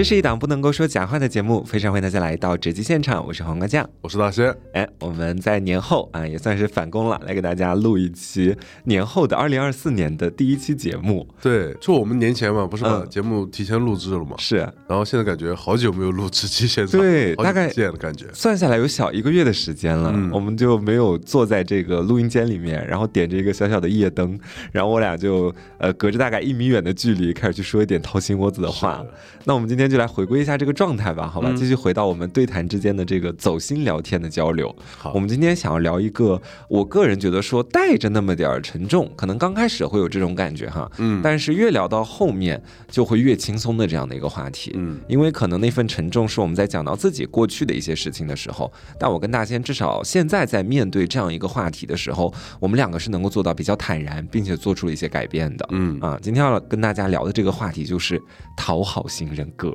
这是一档不能够说假话的节目，非常欢迎大家来到直击现场，我是黄瓜酱。我是大仙。哎，我们在年后啊，也算是返工了，来给大家录一期年后的二零二四年的第一期节目。对，就我们年前嘛，不是把嗯节目提前录制了吗？是，然后现在感觉好久没有录直击现场，对大概不见的感觉。算下来有小一个月的时间了，嗯我们就没有坐在这个录音间里面，然后点着一个小小的夜灯，然后我俩就呃隔着大概一米远的距离开始去说一点掏心窝子的话。那我们今天就来回归一下这个状态吧，好吧？嗯继续回到我们对谈之间的这个走心聊天的交流。好我们今天想要聊一个，我个人觉得说带着那么点儿沉重，可能刚开始会有这种感觉哈，嗯但是越聊到后面就会越轻松的这样的一个话题。嗯因为可能那份沉重是我们在讲到自己过去的一些事情的时候，但我跟大仙至少现在在面对这样一个话题的时候，我们两个是能够做到比较坦然，并且做出了一些改变的。嗯啊，今天要跟大家聊的这个话题就是讨好型人格。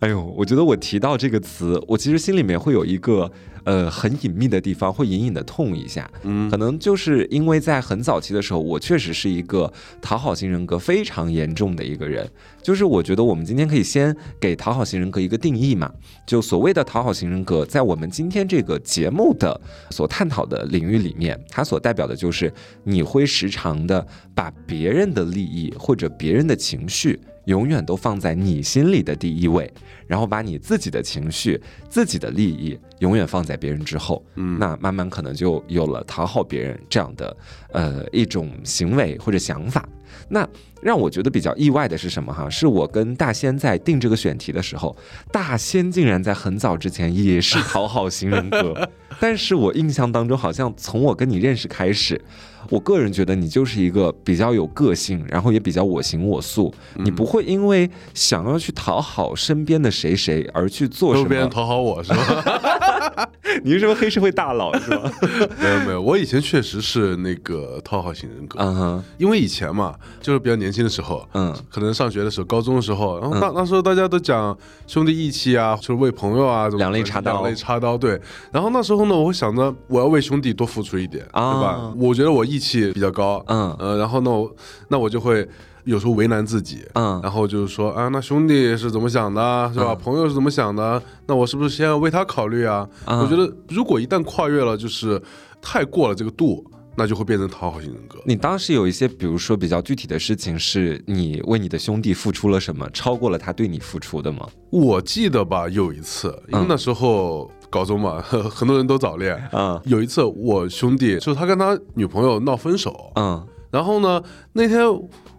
哎呦，我觉得我提到这个词，我其实心里面会有一个呃很隐秘的地方，会隐隐的痛一下。嗯可能就是因为在很早期的时候，我确实是一个讨好型人格非常严重的一个人。就是我觉得我们今天可以先给讨好型人格一个定义嘛，就所谓的讨好型人格，在我们今天这个节目的所探讨的领域里面，它所代表的就是你会时常的把别人的利益或者别人的情绪。永远都放在你心里的第一位，然后把你自己的情绪、自己的利益永远放在别人之后，嗯那慢慢可能就有了讨好别人这样的呃一种行为或者想法。那让我觉得比较意外的是什么哈？是我跟大仙在定这个选题的时候，大仙竟然在很早之前也是讨好型人格，但是我印象当中好像从我跟你认识开始，我个人觉得你就是一个比较有个性，然后也比较我行我素，你不会因为想要去讨好身边的谁谁而去做什都别人么。讨好我是吧？你是什么黑社会大佬是吗？没有没有，我以前确实是那个讨好型人格，嗯哼，因为以前嘛，就是比较年轻的时候，嗯。可能上学的时候，高中的时候，然后那那时候大家都讲兄弟义气啊，就是为朋友啊，两肋插刀。两肋插刀，对。然后那时候呢，我会想着我要为兄弟多付出一点，啊。对吧？我觉得我义气比较高，嗯。呃，然后呢，我那我就会有时候为难自己，嗯然后就是说啊，那兄弟是怎么想的，是吧？嗯朋友是怎么想的？那我是不是先要为他考虑啊？嗯我觉得如果一旦跨越了，就是太过了这个度，那就会变成讨好型人格。你当时有一些，比如说比较具体的事情，是你为你的兄弟付出了什么，超过了他对你付出的吗？我记得吧，有一次，因为嗯那时候高中嘛，很多人都早恋。嗯有一次，我兄弟就是他跟他女朋友闹分手，嗯然后呢，那天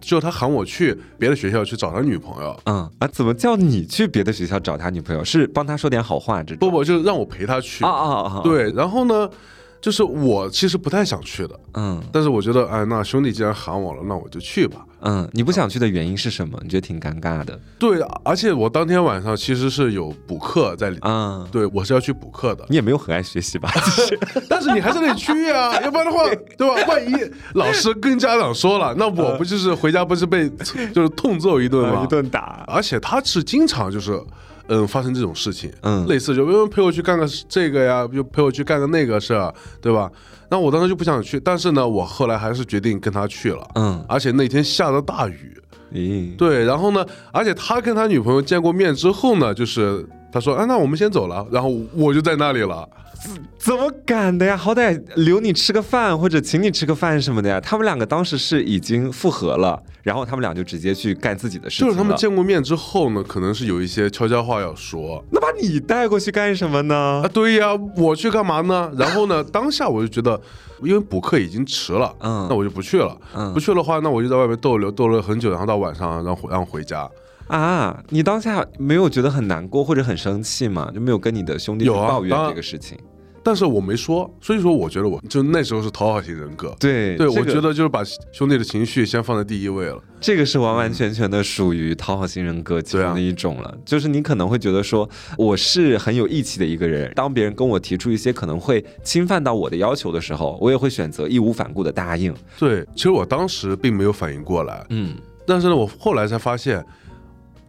就他喊我去别的学校去找他女朋友，嗯啊，怎么叫你去别的学校找他女朋友？是帮他说点好话这种？不不，就是让我陪他去。啊啊啊！，对，然后呢，就是我其实不太想去的，嗯但是我觉得，哎，那兄弟既然喊我了，那我就去吧。嗯，你不想去的原因是什么？你觉得挺尴尬的对，而且我当天晚上其实是有补课在里，嗯。对我是要去补课的。你也没有很爱学习吧？但是你还是得去啊，要不然的话，对吧？万一老师跟家长说了，那我不就是回家不是被 就是痛揍一顿吗？一顿打。而且他是经常就是。嗯，发生这种事情，嗯。类似就因为陪我去干个这个呀，就陪我去干个那个事儿，对吧？那我当时就不想去，但是呢，我后来还是决定跟他去了，嗯，而且那天下着大雨，咦，对，然后呢，而且他跟他女朋友见过面之后呢，就是他说，啊，那我们先走了，然后我就在那里了，怎么敢的呀？好歹留你吃个饭或者请你吃个饭什么的呀。他们两个当时是已经复合了，然后他们俩就直接去干自己的事情了。就是他们见过面之后呢，可能是有一些悄悄话要说那把你带过去干什么呢啊，？对呀，我去干嘛呢？然后呢，当下我就觉得，因为补课已经迟了，嗯那我就不去了，嗯不去的话，那我就在外面逗留逗了很久，然后到晚上，然后然后回家。啊，你当下没有觉得很难过或者很生气吗？就没有跟你的兄弟去抱怨这个事情？但是我没说，所以说我觉得我就那时候是讨好型人格。对对，我这个觉得就是把兄弟的情绪先放在第一位了。这个是完完全全的属于讨好型人格其中的一种了。就是你可能会觉得说，我是很有义气的一个人，当别人跟我提出一些可能会侵犯到我的要求的时候，我也会选择义无反顾的答应。对，其实我当时并没有反应过来，嗯但是呢，我后来才发现，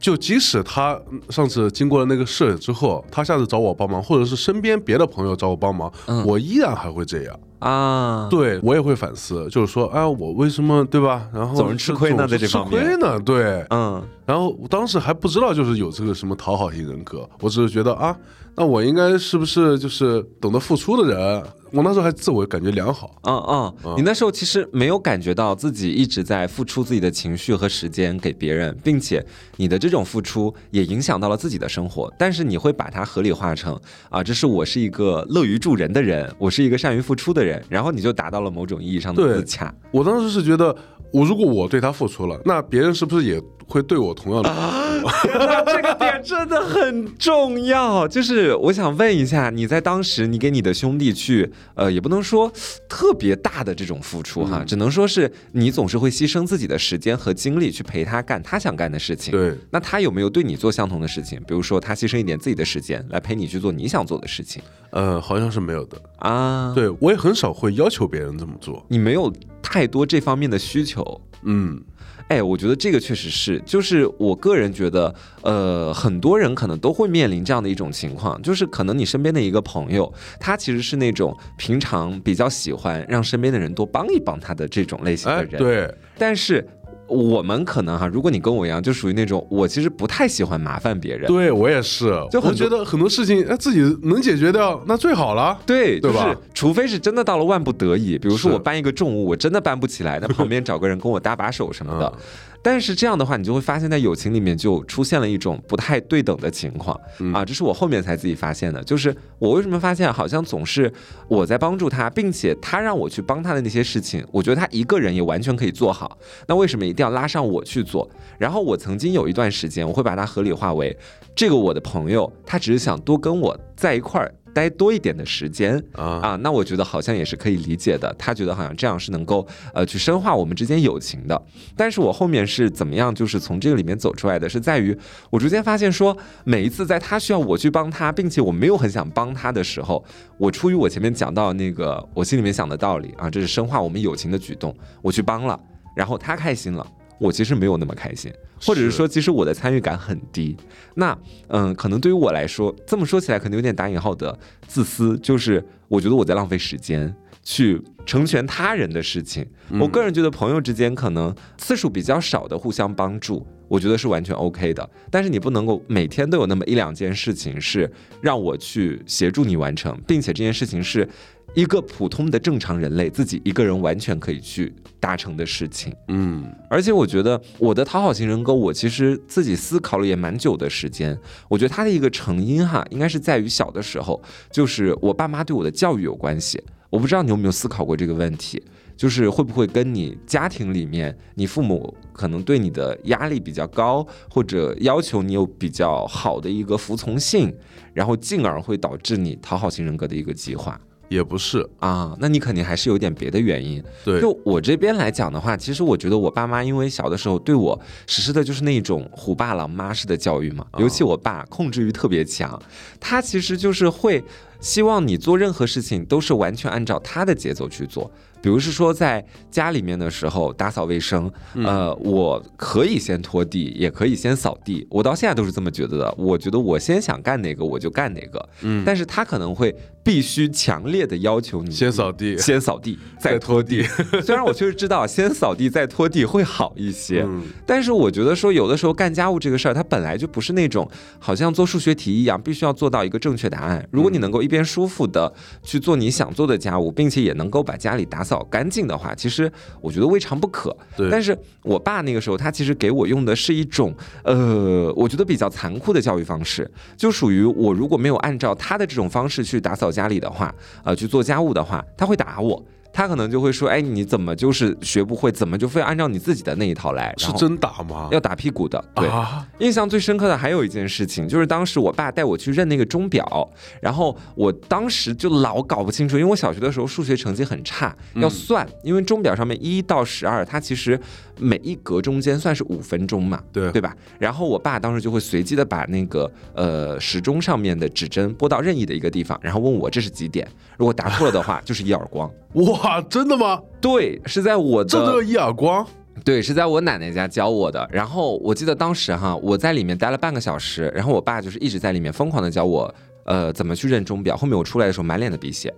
就即使他上次经过了那个事之后，他下次找我帮忙，或者是身边别的朋友找我帮忙，嗯我依然还会这样。啊，对我也会反思，就是说，哎，我为什么对吧？然后总是吃亏呢在这方面吃亏呢，对。嗯然后我当时还不知道，就是有这个什么讨好型人格，我只是觉得啊，那我应该是不是就是懂得付出的人？我那时候还自我感觉良好。嗯嗯，你那时候其实没有感觉到自己一直在付出自己的情绪和时间给别人，并且你的这种付出也影响到了自己的生活，但是你会把它合理化成啊，这是我是一个乐于助人的人，我是一个善于付出的人，然后你就达到了某种意义上的自洽。我当时是觉得，我如果我对他付出了，那别人是不是也会对我同样的 这个点真的很重要。就是我想问一下，你在当时，你给你的兄弟去，呃，也不能说特别大的这种付出哈，只能说是你总是会牺牲自己的时间和精力去陪他干他想干的事情。对，那他有没有对你做相同的事情？比如说，他牺牲一点自己的时间来陪你去做你想做的事情呃，好像是没有的。啊？，对我也很少会要求别人这么做。你没有太多这方面的需求。嗯，哎，我觉得这个确实是，就是我个人觉得，呃，很多人可能都会面临这样的一种情况，就是可能你身边的一个朋友，他其实是那种平常比较喜欢让身边的人多帮一帮他的这种类型的哎，人，，对，但是。我们可能哈，如果你跟我一样，就属于那种我其实不太喜欢麻烦别人，对我也是，就很我觉得很多事情，哎，自己能解决掉，那最好了。对，对吧就是除非是真的到了万不得已，比如说我搬一个重物，我真的搬不起来，那 旁边找个人跟我搭把手什么的。嗯但是这样的话，你就会发现在友情里面就出现了一种不太对等的情况、嗯啊，这是我后面才自己发现的。就是我为什么发现好像总是我在帮助他，并且他让我去帮他的那些事情，我觉得他一个人也完全可以做好。那为什么一定要拉上我去做？然后我曾经有一段时间，我会把它合理化为这个我的朋友，他只是想多跟我在一块儿。待多一点的时间啊啊，那我觉得好像也是可以理解的。他觉得好像这样是能够呃去深化我们之间友情的。但是我后面是怎么样，就是从这个里面走出来的，是在于我逐渐发现说，每一次在他需要我去帮他，并且我没有很想帮他的时候，我出于我前面讲到那个我心里面想的道理啊，这是深化我们友情的举动，我去帮了，然后他开心了。我其实没有那么开心，或者是说，其实我的参与感很低。那，嗯，可能对于我来说，这么说起来可能有点打引号的自私，就是我觉得我在浪费时间去成全他人的事情。我个人觉得朋友之间可能次数比较少的互相帮助，我觉得是完全 OK 的。但是你不能够每天都有那么一两件事情是让我去协助你完成，并且这件事情是一个普通的正常人类自己一个人完全可以去达成的事情。嗯，而且我觉得我的讨好型人格，我其实自己思考了也蛮久的时间。我觉得它的一个成因哈，应该是在于小的时候，就是我爸妈对我的教育有关系。我不知道你有没有思考过这个问题，就是会不会跟你家庭里面，你父母可能对你的压力比较高，或者要求你有比较好的一个服从性，然后进而会导致你讨好型人格的一个激化也不是，啊？那你肯定还是有点别的原因。对，就我这边来讲的话，其实我觉得我爸妈因为小的时候对我实施的就是那种虎爸狼妈式的教育嘛，尤其我爸控制欲特别强，他其实就是会希望你做任何事情都是完全按照他的节奏去做。比如是说在家里面的时候打扫卫生，呃，我可以先拖地，也可以先扫地，我到现在都是这么觉得的。我觉得我先想干哪个我就干哪个，嗯，但是他可能会必须强烈的要求你先扫地，先扫地再拖地。虽然我确实知道先扫地再拖地会好一些，嗯但是我觉得说有的时候干家务这个事儿，它本来就不是那种好像做数学题一样，必须要做到一个正确答案。如果你能够一边舒服的去做你想做的家务，并且也能够把家里打扫干净的话，其实我觉得未尝不可。对但是我爸那个时候，他其实给我用的是一种呃，我觉得比较残酷的教育方式，就属于我如果没有按照他的这种方式去打扫家里的话，呃，去做家务的话，他会打我。他可能就会说：“哎，你怎么就是学不会？怎么就非要按照你自己的那一套来？”是真打吗？要打屁股的。对，啊，印象最深刻的还有一件事情，就是当时我爸带我去认那个钟表，然后我当时就老搞不清楚，因为我小学的时候数学成绩很差，要算，因为钟表上面一到十二，它其实每一格中间算是五分钟嘛，对对吧？然后我爸当时就会随机的把那个呃时钟上面的指针拨到任意的一个地方，然后问我这是几点，如果答错了的话，就是一耳光。哇，真的吗？对，是在我的这都有一耳光，对，是在我奶奶家教我的。然后我记得当时哈，我在里面待了半个小时，然后我爸就是一直在里面疯狂的教我，呃，怎么去认钟表。后面我出来的时候满脸的鼻血，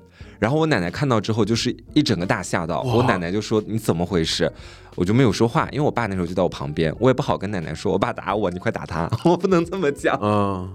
然后我奶奶看到之后，就是一整个大吓到。我奶奶就说：“你怎么回事？”我就没有说话，因为我爸那时候就在我旁边，我也不好跟奶奶说：“我爸打我，你快打他。”我不能这么讲。嗯，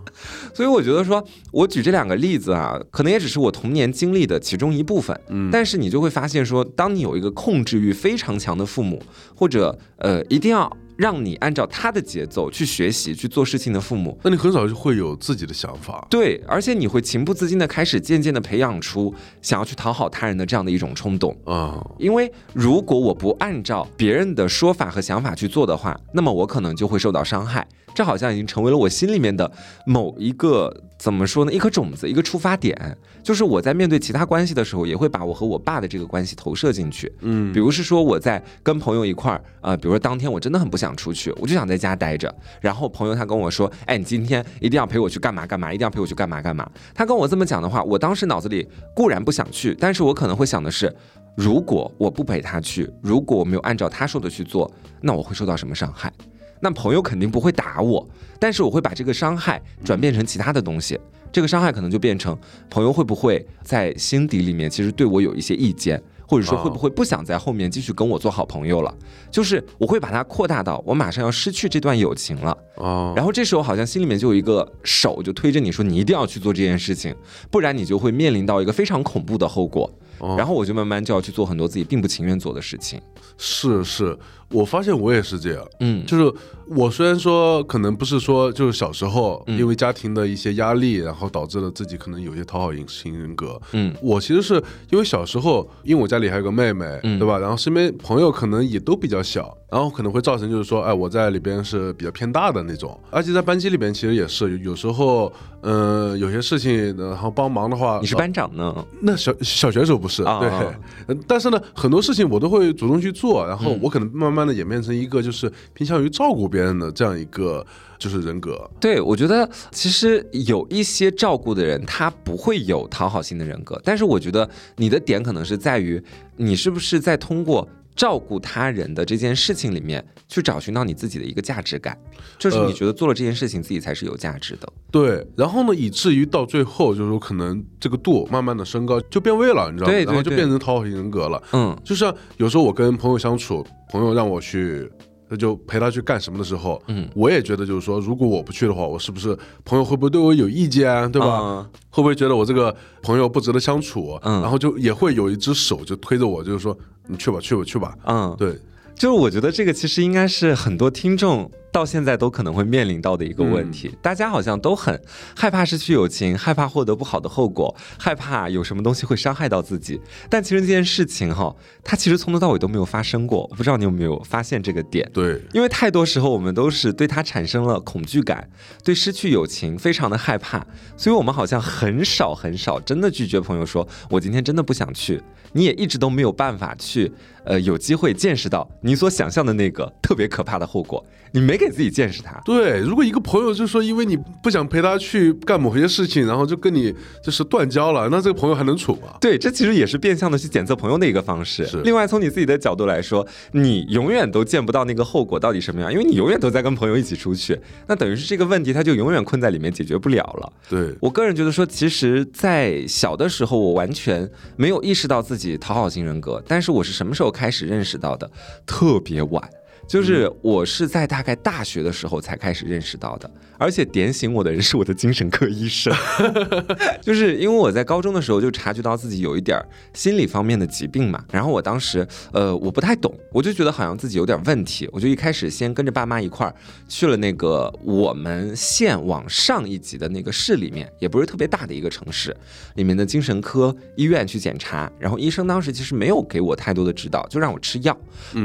所以我觉得说，我举这两个例子啊，可能也只是我童年经历的其中一部分。嗯但是你就会发现说，当你有一个控制欲非常强的父母，或者呃，一定要让你按照他的节奏去学习、去做事情的父母，那你很少就会有自己的想法。对，而且你会情不自禁的开始渐渐的培养出想要去讨好他人的这样的一种冲动。啊，因为如果我不按照别人的说法和想法去做的话，那么我可能就会受到伤害。这好像已经成为了我心里面的某一个怎么说呢？一颗种子，一个出发点。就是我在面对其他关系的时候，也会把我和我爸的这个关系投射进去。嗯比如是说我在跟朋友一块儿，呃，比如说当天我真的很不想出去，我就想在家待着。然后朋友他跟我说，哎，你今天一定要陪我去干嘛干嘛，一定要陪我去干嘛干嘛。他跟我这么讲的话，我当时脑子里固然不想去，但是我可能会想的是，如果我不陪他去，如果我没有按照他说的去做，那我会受到什么伤害？那朋友肯定不会打我，但是我会把这个伤害转变成其他的东西。这个伤害可能就变成朋友会不会在心底里面其实对我有一些意见，或者说会不会不想在后面继续跟我做好朋友了？就是我会把它扩大到我马上要失去这段友情了。啊，然后这时候好像心里面就有一个手就推着你说你一定要去做这件事情，不然你就会面临到一个非常恐怖的后果。哦然后我就慢慢就要去做很多自己并不情愿做的事情。是是，我发现我也是这样。嗯，就是我虽然说可能不是说就是小时候嗯因为家庭的一些压力，然后导致了自己可能有些讨好型人格。嗯我其实是因为小时候，因为我家里还有个妹妹，嗯对吧？然后身边朋友可能也都比较小，然后可能会造成就是说，哎，我在里边是比较偏大的那种，而且在班级里边其实也是有有时候，嗯、有些事情然后帮忙的话，你是班长呢？那小小学时候不是，对但是呢，很多事情我都会主动去做，然后嗯我可能慢慢慢的演变成一个就是偏向于照顾别人的这样一个就是人格。对，我觉得其实有一些照顾的人，他不会有讨好型的人格，但是我觉得你的点可能是在于你是不是在通过。照顾他人的这件事情里面，去找寻到你自己的一个价值感，就是你呃觉得做了这件事情，自己才是有价值的。对，然后呢，以至于到最后就是说可能这个度慢慢的升高，就变味了，你知道吗？对对然后就变成讨好型人格了。嗯就像有时候我跟朋友相处，朋友让我去。那就陪他去干什么的时候，嗯，我也觉得就是说，如果我不去的话，我是不是朋友会不会对我有意见啊？对吧？嗯会不会觉得我这个朋友不值得相处？嗯然后就也会有一只手就推着我，就是说你去吧，去吧，去吧。嗯，对，就是我觉得这个其实应该是很多听众到现在都可能会面临到的一个问题。大家好像都很害怕失去友情，害怕获得不好的后果，害怕有什么东西会伤害到自己。但其实这件事情哈，它其实从头到尾都没有发生过。我不知道你有没有发现这个点？对，因为太多时候我们都是对它产生了恐惧感，对失去友情非常的害怕，所以我们好像很少很少真的拒绝朋友说，我今天真的不想去。你也一直都没有办法去，呃，有机会见识到你所想象的那个特别可怕的后果，你没给自己见识他。对，如果一个朋友就说因为你不想陪他去干某些事情，然后就跟你就是断交了，那这个朋友还能处吗？对，这其实也是变相的去检测朋友的一个方式。是另外，从你自己的角度来说，你永远都见不到那个后果到底什么样，因为你永远都在跟朋友一起出去，那等于是这个问题他就永远困在里面，解决不了了。对，我个人觉得说，其实，在小的时候，我完全没有意识到自己讨好型人格，但是我是什么时候开始认识到的？特别晚。就是我是在大概大学的时候才开始认识到的，而且点醒我的人是我的精神科医生，就是因为我在高中的时候就察觉到自己有一点儿心理方面的疾病嘛，然后我当时呃我不太懂，我就觉得好像自己有点问题，我就一开始先跟着爸妈一块儿去了那个我们县往上一级的那个市里面，也不是特别大的一个城市，里面的精神科医院去检查，然后医生当时其实没有给我太多的指导，就让我吃药。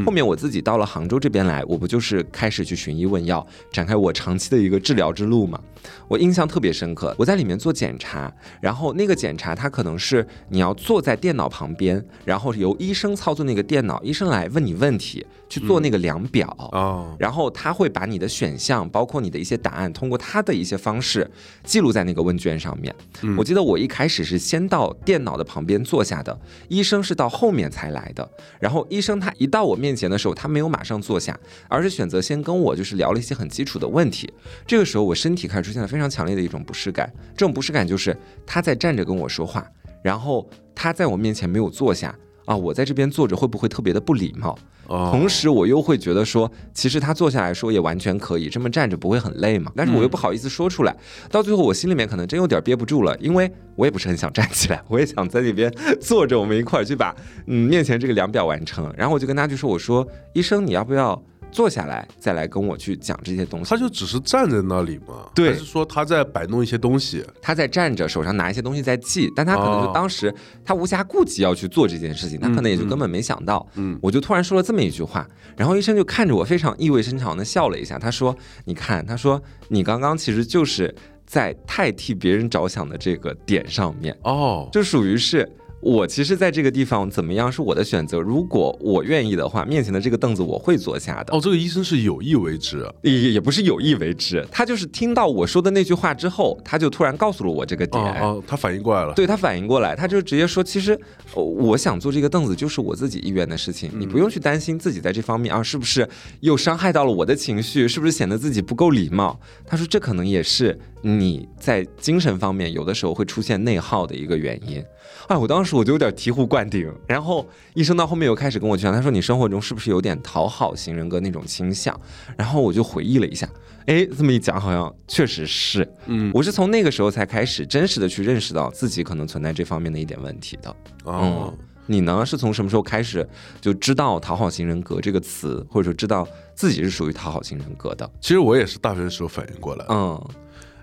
后面我自己到了杭州这边来，我不就是开始去寻医问药，展开我长期的一个治疗之路嘛。我印象特别深刻，我在里面做检查，然后那个检查它可能是你要坐在电脑旁边，然后由医生操作那个电脑，医生来问你问题，去做那个量表。啊，然后他会把你的选项，包括你的一些答案，通过他的一些方式记录在那个问卷上面。嗯我记得我一开始是先到电脑的旁边坐下的，医生是到后面才来的。然后医生他一到我面前的时候，他没有马上坐下，而是选择先跟我就是聊了一些很基础的问题。这个时候我身体开始出现了非常强烈的一种不适感，这种不适感就是他在站着跟我说话。然后他在我面前没有坐下啊，我在这边坐着会不会特别的不礼貌？哦同时，我又会觉得说，其实他坐下来说也完全可以，这么站着不会很累嘛？但是我又不好意思说出来，到最后我心里面可能真有点憋不住了，因为我也不是很想站起来，我也想在那边 坐着，我们一块儿去把嗯面前这个量表完成。然后我就跟他去说，我说医生，你要不要坐下来再来跟我去讲这些东西？他就只是站在那里嘛，对还是说他在摆弄一些东西？他在站着，手上拿一些东西在记，但他可能就哦当时他无暇顾及要去做这件事情，他可能也就根本没想到。嗯我就突然说了这么一句话，然后医生就看着我非常意味深长的笑了一下，他说：“你看，他说你刚刚其实就是在太替别人着想的这个点上面，哦，就属于是。”我其实在这个地方怎么样是我的选择。如果我愿意的话，面前的这个凳子我会坐下的。哦，这个医生是有意为之，也也不是有意为之，他就是听到我说的那句话之后，他就突然告诉了我这个点。哦哦，他反应过来了，对他反应过来，他就直接说，其实、呃我想坐这个凳子就是我自己意愿的事情，你不用去担心自己在这方面啊是不是又伤害到了我的情绪，是不是显得自己不够礼貌。他说这可能也是你在精神方面有的时候会出现内耗的一个原因。哎，我当时我就有点醍醐灌顶，然后医生到后面又开始跟我讲，他说你生活中是不是有点讨好型人格那种倾向？然后我就回忆了一下，哎，这么一讲好像确实是，嗯我是从那个时候才开始真实的去认识到自己可能存在这方面的一点问题的。哦嗯，你呢是从什么时候开始就知道讨好型人格这个词，或者说知道自己是属于讨好型人格的？其实我也是大学的时候反应过来，嗯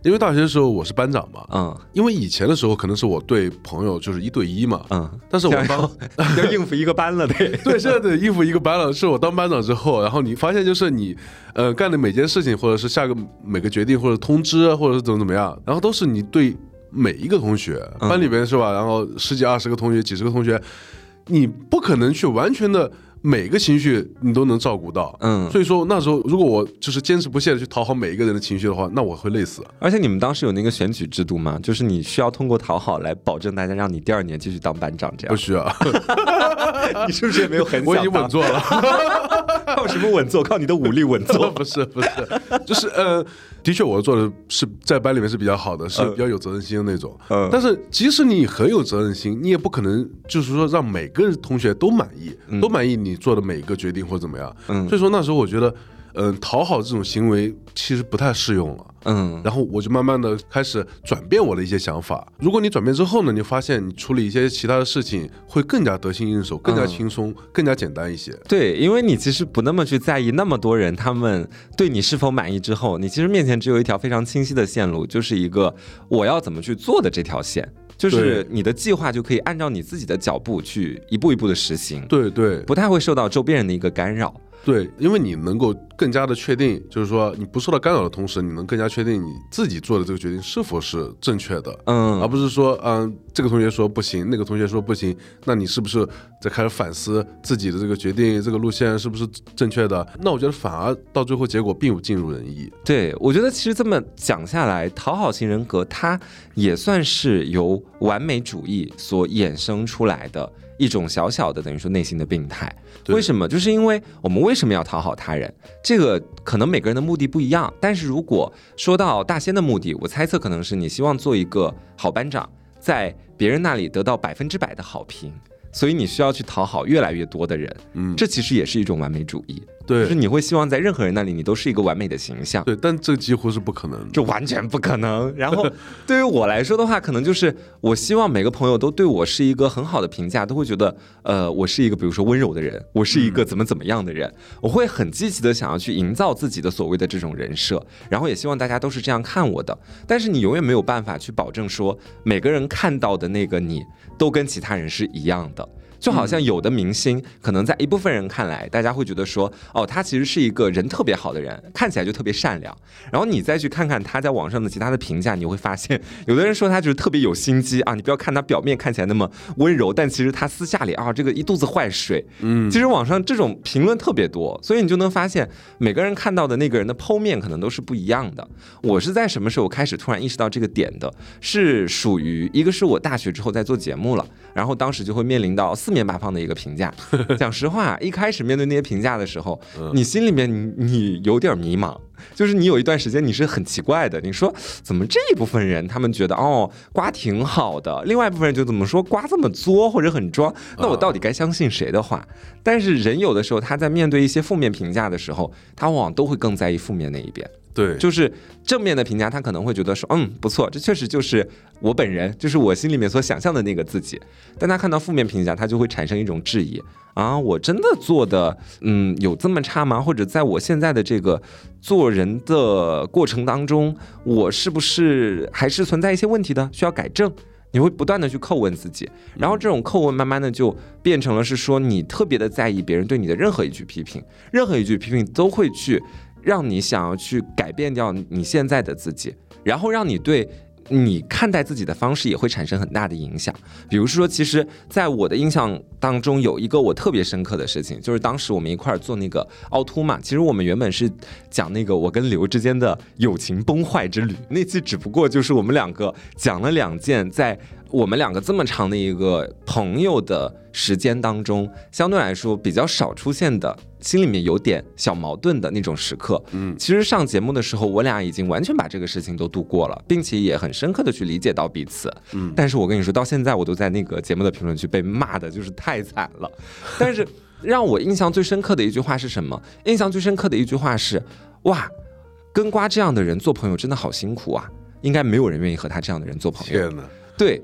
因为大学的时候我是班长嘛，嗯因为以前的时候可能是我对朋友就是一对一嘛，嗯，但是我当要 要应付一个班了得。对，现在得应付一个班了。是我当班长之后，然后你发现就是你，呃，干的每件事情，或者是下个每个决定，或者通知，或者是怎么怎么样，然后都是你对每一个同学，嗯班里边是吧？然后十几二十个同学，几十个同学，你不可能去完全的每个情绪你都能照顾到。嗯，所以说那时候，如果我就是坚持不懈的去讨好每一个人的情绪的话，那我会累死。而且你们当时有那个选举制度吗？就是你需要通过讨好来保证大家让你第二年继续当班长，这样。不需要，你是不是也没有很我已经稳坐了。靠什么稳坐？靠你的武力稳坐。不是不是，就是呃，的确我做的是在班里面是比较好的，是嗯比较有责任心的那种。嗯但是即使你很有责任心，你也不可能就是说让每个同学都满意，都满意你做的每一个决定或怎么样。嗯所以说那时候我觉得，嗯、讨好这种行为其实不太适用了。嗯然后我就慢慢的开始转变我的一些想法。如果你转变之后呢，你发现你处理一些其他的事情会更加得心应手，更加嗯轻松，更加简单一些。对，因为你其实不那么去在意那么多人他们对你是否满意之后，你其实面前只有一条非常清晰的线路，就是一个我要怎么去做的这条线，就是你的计划就可以按照你自己的脚步去一步一步的实行，对对不太会受到周边人的一个干扰。对，因为你能够更加的确定，就是说你不受到干扰的同时，你能更加确定你自己做的这个决定是否是正确的，嗯而不是说，嗯，这个同学说不行，那个同学说不行，那你是不是在开始反思自己的这个决定，这个路线是不是正确的？那我觉得反而到最后结果并不尽如人意。对，我觉得其实这么讲下来，讨好型人格它也算是由完美主义所衍生出来的一种小小的等于说内心的病态。为什么？就是因为我们为什么要讨好他人？这个可能每个人的目的不一样，但是如果说到大仙的目的，我猜测可能是你希望做一个好班长，在别人那里得到百分之百的好评。所以你需要去讨好越来越多的人，嗯，这其实也是一种完美主义，就是你会希望在任何人那里你都是一个完美的形象。对，但这几乎是不可能的。这完全不可能。然后对于我来说的话，可能就是我希望每个朋友都对我是一个很好的评价，都会觉得，呃，我是一个比如说温柔的人，我是一个怎么怎么样的人，我会很积极的想要去营造自己的所谓的这种人设，然后也希望大家都是这样看我的。但是你永远没有办法去保证说每个人看到的那个你都跟其他人是一样的。就好像有的明星，可能在一部分人看来，大家会觉得说，哦，他其实是一个人特别好的人，看起来就特别善良。然后你再去看看他在网上的其他的评价，你会发现，有的人说他就是特别有心机啊，你不要看他表面看起来那么温柔，但其实他私下里啊，这个一肚子坏水。嗯其实网上这种评论特别多，所以你就能发现每个人看到的那个人的剖面可能都是不一样的。我是在什么时候开始突然意识到这个点的？是属于一个是我大学之后在做节目了，然后当时就会面临到四面八方的一个评价。讲实话，一开始面对那些评价的时候，你心里面你你有点迷茫。就是你有一段时间你是很奇怪的，你说怎么这一部分人他们觉得哦瓜挺好的，另外一部分人就怎么说瓜这么作或者很装，那我到底该相信谁的话？但是人有的时候他在面对一些负面评价的时候，他往往都会更在意负面那一边。对，就是正面的评价，他可能会觉得说，嗯，不错，这确实就是我本人，就是我心里面所想象的那个自己。但他看到负面评价，他就会产生一种质疑啊，我真的做的，嗯，有这么差吗？或者在我现在的这个做人的过程当中，我是不是还是存在一些问题的，需要改正？你会不断的去叩问自己，然后这种叩问慢慢的就变成了是说，你特别的在意别人对你的任何一句批评，任何一句批评都会去。让你想要去改变掉你现在的自己，然后让你对你看待自己的方式也会产生很大的影响。比如说，其实在我的印象当中，有一个我特别深刻的事情，就是当时我们一块儿做那个凹凸嘛。其实我们原本是讲那个我跟刘之间的友情崩坏之旅，那期只不过就是我们两个讲了两件在。我们两个这么长的一个朋友的时间当中，相对来说比较少出现的，心里面有点小矛盾的那种时刻。嗯，其实上节目的时候，我俩已经完全把这个事情都度过了，并且也很深刻的去理解到彼此。嗯，但是我跟你说到现在，我都在那个节目的评论区被骂的，就是太惨了。但是让我印象最深刻的一句话是什么？印象最深刻的一句话是：哇，跟瓜这样的人做朋友真的好辛苦啊！应该没有人愿意和他这样的人做朋友。对。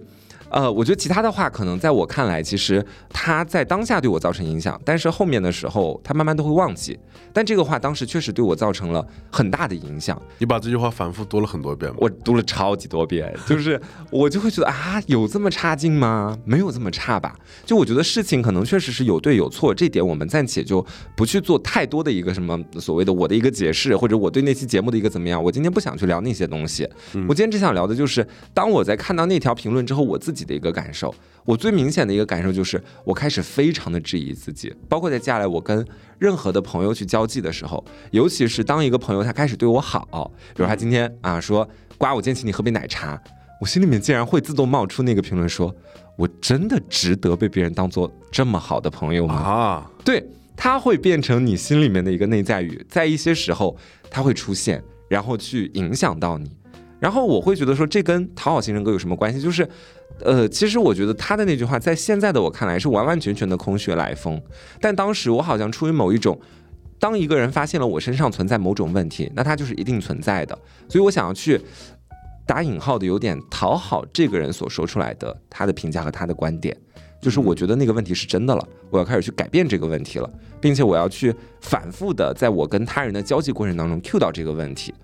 呃，我觉得其他的话，可能在我看来，其实他在当下对我造成影响，但是后面的时候，他慢慢都会忘记。但这个话当时确实对我造成了很大的影响。你把这句话反复读了很多遍吗？我读了超级多遍，就是我就会觉得啊，有这么差劲吗？没有这么差吧？就我觉得事情可能确实是有对有错，这点我们暂且就不去做太多的一个什么所谓的我的一个解释，或者我对那期节目的一个怎么样。我今天不想去聊那些东西，我今天只想聊的就是，当我在看到那条评论之后，我自己的一个感受。我最明显的一个感受就是，我开始非常的质疑自己，包括在接下来我跟任何的朋友去交际的时候，尤其是当一个朋友他开始对我好，比如他今天啊说瓜，我今天请你喝杯奶茶，我心里面竟然会自动冒出那个评论，说我真的值得被别人当做这么好的朋友吗？啊，对，他会变成你心里面的一个内在语，在一些时候他会出现，然后去影响到你。然后我会觉得说，这跟讨好型人格有什么关系？就是，呃，其实我觉得他的那句话，在现在的我看来是完完全全的空穴来风。但当时我好像出于某一种，当一个人发现了我身上存在某种问题，那他就是一定存在的。所以我想要去打引号的，有点讨好这个人所说出来的他的评价和他的观点，就是我觉得那个问题是真的了，我要开始去改变这个问题了，并且我要去反复的在我跟他人的交际过程当中 cue 到这个问题。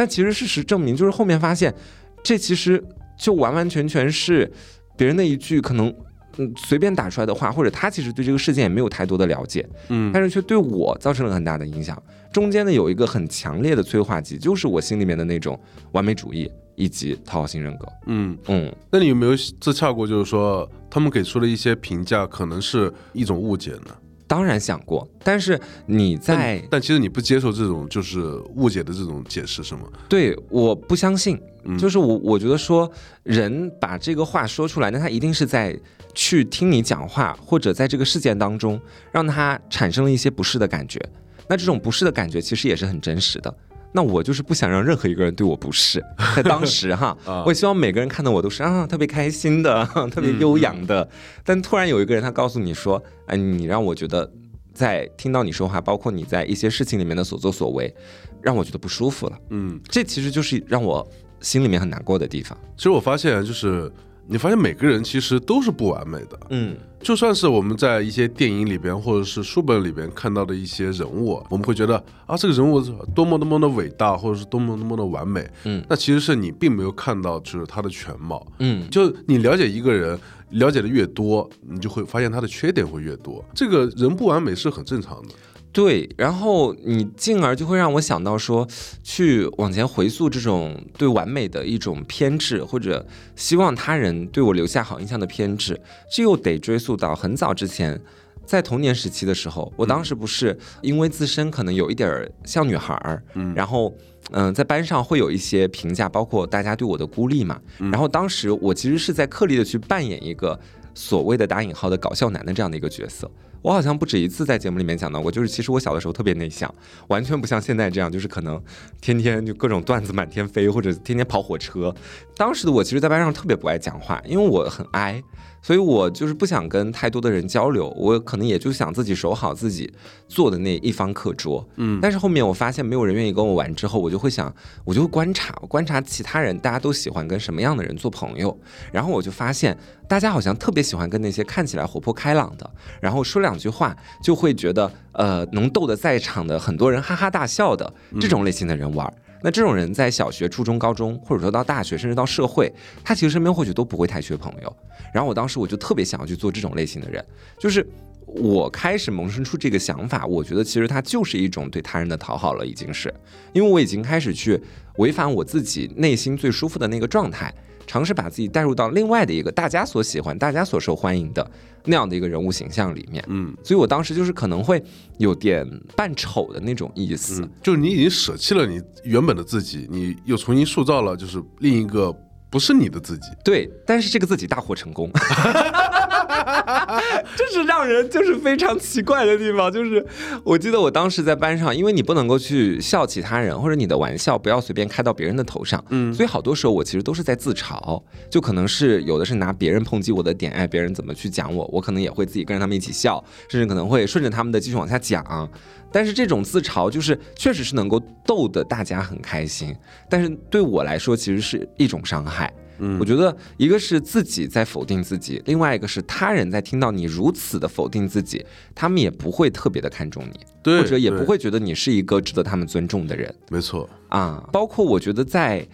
但其实事实证明，就是后面发现，这其实就完完全全是别人的一句可能嗯随便打出来的话，或者他其实对这个事件也没有太多的了解，嗯，但是却对我造成了很大的影响。中间呢有一个很强烈的催化剂，就是我心里面的那种完美主义以及讨好型人格。嗯嗯，那你有没有自洽过？就是说他们给出的一些评价，可能是一种误解呢？当然想过，但是你在，但其实你不接受这种就是误解的这种解释是吗？对，我不相信，就是我我觉得说人把这个话说出来，那他一定是在去听你讲话，或者在这个事件当中让他产生了一些不适的感觉，那这种不适的感觉其实也是很真实的。那我就是不想让任何一个人对我不适，在当时哈，我也希望每个人看到我都是啊 特别开心的，特别悠扬的。但突然有一个人他告诉你说，哎，你让我觉得在听到你说话，包括你在一些事情里面的所作所为，让我觉得不舒服了。嗯，这其实就是让我心里面很难过的地方。其实我发现就是。你发现每个人其实都是不完美的，嗯，就算是我们在一些电影里边或者是书本里边看到的一些人物，我们会觉得啊，这个人物多么多么的伟大，或者是多么多么的完美，嗯，那其实是你并没有看到就是他的全貌，嗯，就你了解一个人了解的越多，你就会发现他的缺点会越多，这个人不完美是很正常的。对，然后你进而就会让我想到说，去往前回溯这种对完美的一种偏执，或者希望他人对我留下好印象的偏执，这又得追溯到很早之前，在童年时期的时候，我当时不是因为自身可能有一点儿像女孩儿，嗯，然后嗯，在班上会有一些评价，包括大家对我的孤立嘛，然后当时我其实是在刻意的去扮演一个所谓的打引号的搞笑男的这样的一个角色。我好像不止一次在节目里面讲到过，就是其实我小的时候特别内向，完全不像现在这样，就是可能天天就各种段子满天飞，或者天天跑火车。当时的我其实，在班上特别不爱讲话，因为我很哀。所以我就是不想跟太多的人交流，我可能也就想自己守好自己做的那一方课桌。嗯，但是后面我发现没有人愿意跟我玩之后，我就会想，我就会观察，我观察其他人，大家都喜欢跟什么样的人做朋友。然后我就发现，大家好像特别喜欢跟那些看起来活泼开朗的，然后说两句话就会觉得，呃，能逗得在场的很多人哈哈大笑的这种类型的人玩。那这种人在小学、初中、高中，或者说到大学，甚至到社会，他其实身边或许都不会太缺朋友。然后我当时我就特别想要去做这种类型的人，就是我开始萌生出这个想法，我觉得其实它就是一种对他人的讨好了，已经是，因为我已经开始去违反我自己内心最舒服的那个状态。尝试把自己带入到另外的一个大家所喜欢、大家所受欢迎的那样的一个人物形象里面，嗯，所以我当时就是可能会有点扮丑的那种意思，就是你已经舍弃了你原本的自己，你又重新塑造了就是另一个不是你的自己，对，但是这个自己大获成功。这是让人就是非常奇怪的地方，就是我记得我当时在班上，因为你不能够去笑其他人，或者你的玩笑不要随便开到别人的头上，嗯，所以好多时候我其实都是在自嘲，就可能是有的是拿别人抨击我的点，哎，别人怎么去讲我，我可能也会自己跟着他们一起笑，甚至可能会顺着他们的继续往下讲，但是这种自嘲就是确实是能够逗得大家很开心，但是对我来说其实是一种伤害。嗯，我觉得一个是自己在否定自己，另外一个是他人在听到你如此的否定自己，他们也不会特别的看重你，或者也不会觉得你是一个值得他们尊重的人。没错啊，包括我觉得在，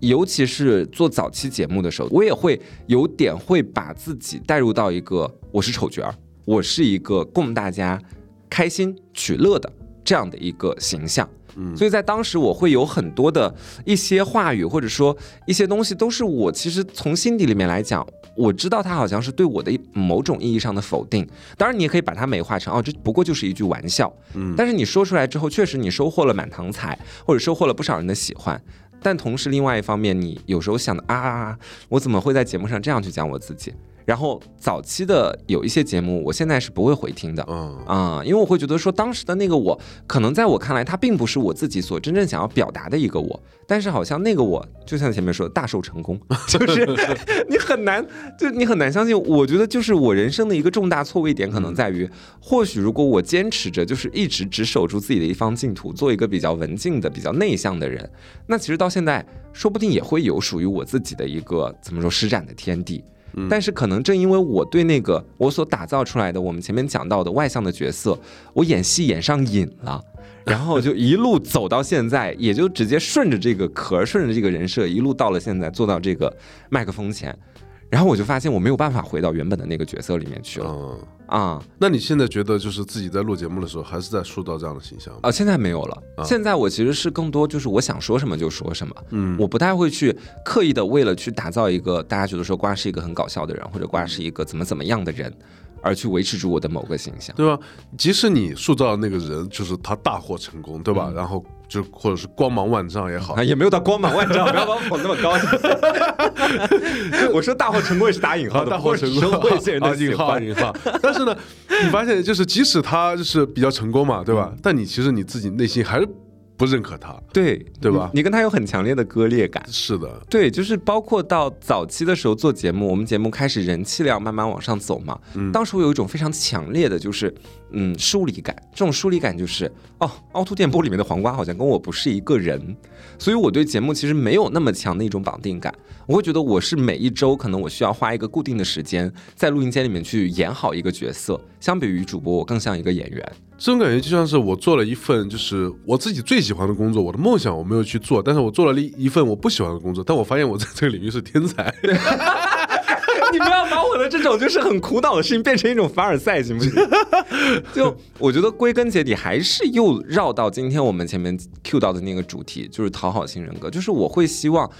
尤其是做早期节目的时候，我也会有点会把自己带入到一个我是丑角儿，我是一个供大家开心取乐的这样的一个形象。所以在当时，我会有很多的一些话语，或者说一些东西，都是我其实从心底里面来讲，我知道它好像是对我的某种意义上的否定。当然，你也可以把它美化成哦，这不过就是一句玩笑。嗯，但是你说出来之后，确实你收获了满堂彩，或者收获了不少人的喜欢。但同时，另外一方面，你有时候想的啊，我怎么会在节目上这样去讲我自己？然后早期的有一些节目，我现在是不会回听的，嗯啊，因为我会觉得说当时的那个我，可能在我看来，他并不是我自己所真正想要表达的一个我，但是好像那个我，就像前面说的大受成功，就是 你很难，就你很难相信。我觉得就是我人生的一个重大错位点，可能在于，或许如果我坚持着，就是一直只守住自己的一方净土，做一个比较文静的、比较内向的人，那其实到现在，说不定也会有属于我自己的一个怎么说施展的天地。但是可能正因为我对那个我所打造出来的我们前面讲到的外向的角色，我演戏演上瘾了，然后就一路走到现在，也就直接顺着这个壳，顺着这个人设，一路到了现在，坐到这个麦克风前。然后我就发现我没有办法回到原本的那个角色里面去了嗯啊！那你现在觉得就是自己在录节目的时候，还是在塑造这样的形象啊？现在没有了，现在我其实是更多就是我想说什么就说什么，嗯，我不太会去刻意的为了去打造一个大家觉得说瓜是一个很搞笑的人，或者瓜是一个怎么怎么样的人。而去维持住我的某个形象，对吧？即使你塑造的那个人就是他大获成功，对吧？然后就或者是光芒万丈也好，也没有到光芒万丈，不要把我捧那么高。我说大获成功也是打引号的，大获成功啊，引号引号。但是呢，你发现就是即使他就是比较成功嘛，对吧？但你其实你自己内心还是。不认可他，对对吧？你跟他有很强烈的割裂感，是的，对，就是包括到早期的时候做节目，我们节目开始人气量慢慢往上走嘛，嗯，当时我有一种非常强烈的，就是嗯疏离感，这种疏离感就是哦，凹凸电波里面的黄瓜好像跟我不是一个人，所以我对节目其实没有那么强的一种绑定感，我会觉得我是每一周可能我需要花一个固定的时间在录音间里面去演好一个角色，相比于主播，我更像一个演员。这种感觉就像是我做了一份就是我自己最喜欢的工作，我的梦想我没有去做，但是我做了一一份我不喜欢的工作，但我发现我在这个领域是天才。你不要把我的这种就是很苦恼的事情变成一种凡尔赛，行不行？就我觉得归根结底还是又绕到今天我们前面 Q 到的那个主题，就是讨好型人格。就是我会希望，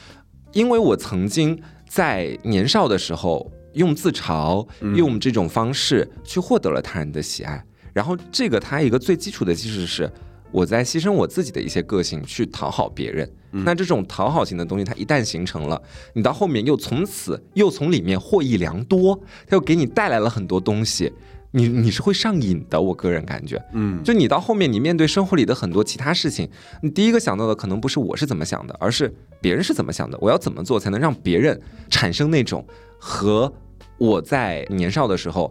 因为我曾经在年少的时候用自嘲、用这种方式去获得了他人的喜爱。然后这个它一个最基础的机制是，我在牺牲我自己的一些个性去讨好别人。那这种讨好型的东西，它一旦形成了，你到后面又从此又从里面获益良多，它又给你带来了很多东西。你你是会上瘾的。我个人感觉，嗯，就你到后面，你面对生活里的很多其他事情，你第一个想到的可能不是我是怎么想的，而是别人是怎么想的。我要怎么做才能让别人产生那种和我在年少的时候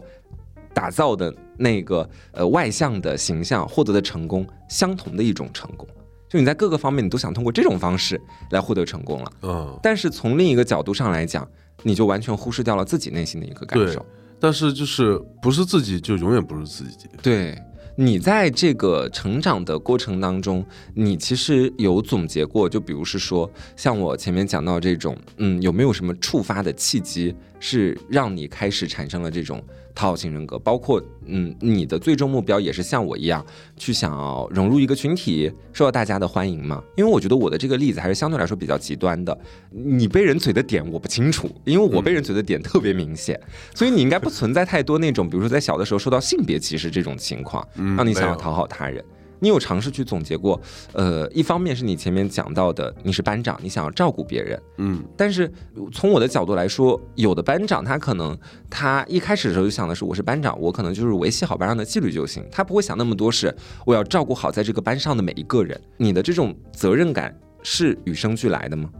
打造的那个呃外向的形象获得的成功相同的一种成功？就你在各个方面，你都想通过这种方式来获得成功了。嗯，但是从另一个角度上来讲，你就完全忽视掉了自己内心的一个感受。但是就是不是自己，就永远不是自己。对你在这个成长的过程当中，你其实有总结过，就比如是说，像我前面讲到这种，嗯，有没有什么触发的契机，是让你开始产生了这种？讨好型人格，包括嗯，你的最终目标也是像我一样，去想要融入一个群体，受到大家的欢迎吗？因为我觉得我的这个例子还是相对来说比较极端的。你被人嘴的点我不清楚，因为我被人嘴的点特别明显，所以你应该不存在太多那种，比如说在小的时候受到性别歧视这种情况，让你想要讨好他人。你有尝试去总结过？呃，一方面是你前面讲到的，你是班长，你想要照顾别人，嗯，但是从我的角度来说，有的班长他可能他一开始的时候就想的是，我是班长，我可能就是维系好班上的纪律就行，他不会想那么多，是我要照顾好在这个班上的每一个人。你的这种责任感是与生俱来的吗？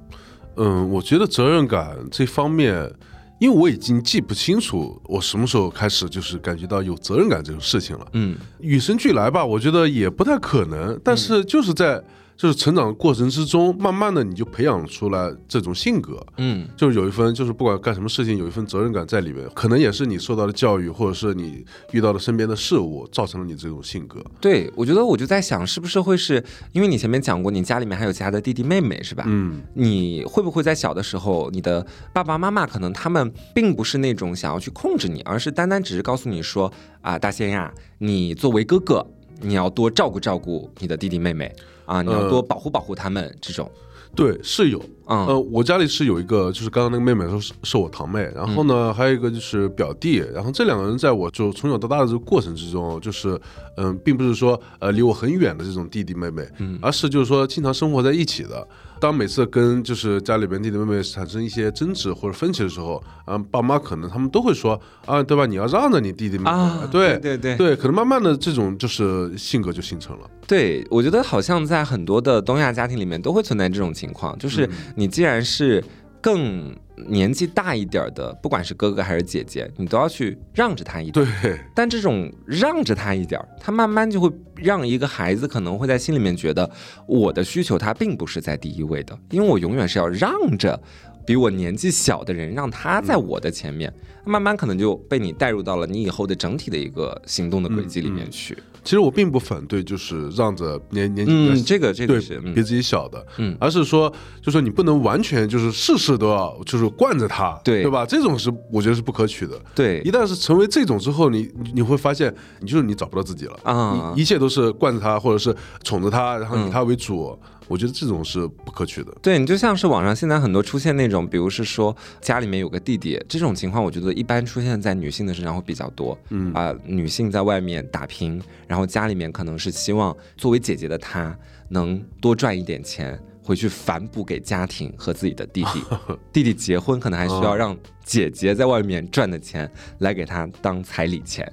嗯，我觉得责任感这方面。因为我已经记不清楚我什么时候开始就是感觉到有责任感这种事情了。嗯，与生俱来吧，我觉得也不太可能。但是就是在。就是成长的过程之中，慢慢的你就培养出来这种性格，嗯，就是有一份，就是不管干什么事情，有一份责任感在里面，可能也是你受到的教育，或者是你遇到的身边的事物，造成了你这种性格。对，我觉得我就在想，是不是会是因为你前面讲过，你家里面还有其他的弟弟妹妹，是吧？嗯，你会不会在小的时候，你的爸爸妈妈可能他们并不是那种想要去控制你，而是单单只是告诉你说啊，大仙呀，你作为哥哥，你要多照顾照顾你的弟弟妹妹。啊，你要多保护保护他们，这种，对，是有，呃，我家里是有一个，就是刚刚那个妹妹是是我堂妹，然后呢，还有一个就是表弟，然后这两个人在我就从小到大的这个过程之中，就是，嗯，并不是说呃离我很远的这种弟弟妹妹，嗯，而是就是说经常生活在一起的。当每次跟就是家里边弟弟妹妹产生一些争执或者分歧的时候，嗯，爸妈可能他们都会说啊，对吧？你要让着你弟弟妹妹，对对对对，可能慢慢的这种就是性格就形成了。对，我觉得好像在很多的东亚家庭里面都会存在这种情况，就是你既然是。更年纪大一点的，不管是哥哥还是姐姐，你都要去让着他一点。对，但这种让着他一点，他慢慢就会让一个孩子可能会在心里面觉得，我的需求他并不是在第一位的，因为我永远是要让着比我年纪小的人，让他在我的前面。慢慢可能就被你带入到了你以后的整体的一个行动的轨迹里面去。其实我并不反对，就是让着年年纪嗯，这个这个是比自己小的，嗯，而是说，就说你不能完全就是事事都要就是惯着他，对对吧？这种是我觉得是不可取的。对，一旦是成为这种之后，你你会发现，你就是你找不到自己了啊，一切都是惯着他，或者是宠着他，然后以他为主。我觉得这种是不可取的。对你就像是网上现在很多出现那种，比如是说家里面有个弟弟这种情况，我觉得一般出现在女性的身上会比较多。嗯啊，女性在外面打拼，然后家里面可能是希望作为姐姐的她能多赚一点钱回去反哺给家庭和自己的弟弟。弟弟结婚可能还需要让姐姐在外面赚的钱来给他当彩礼钱。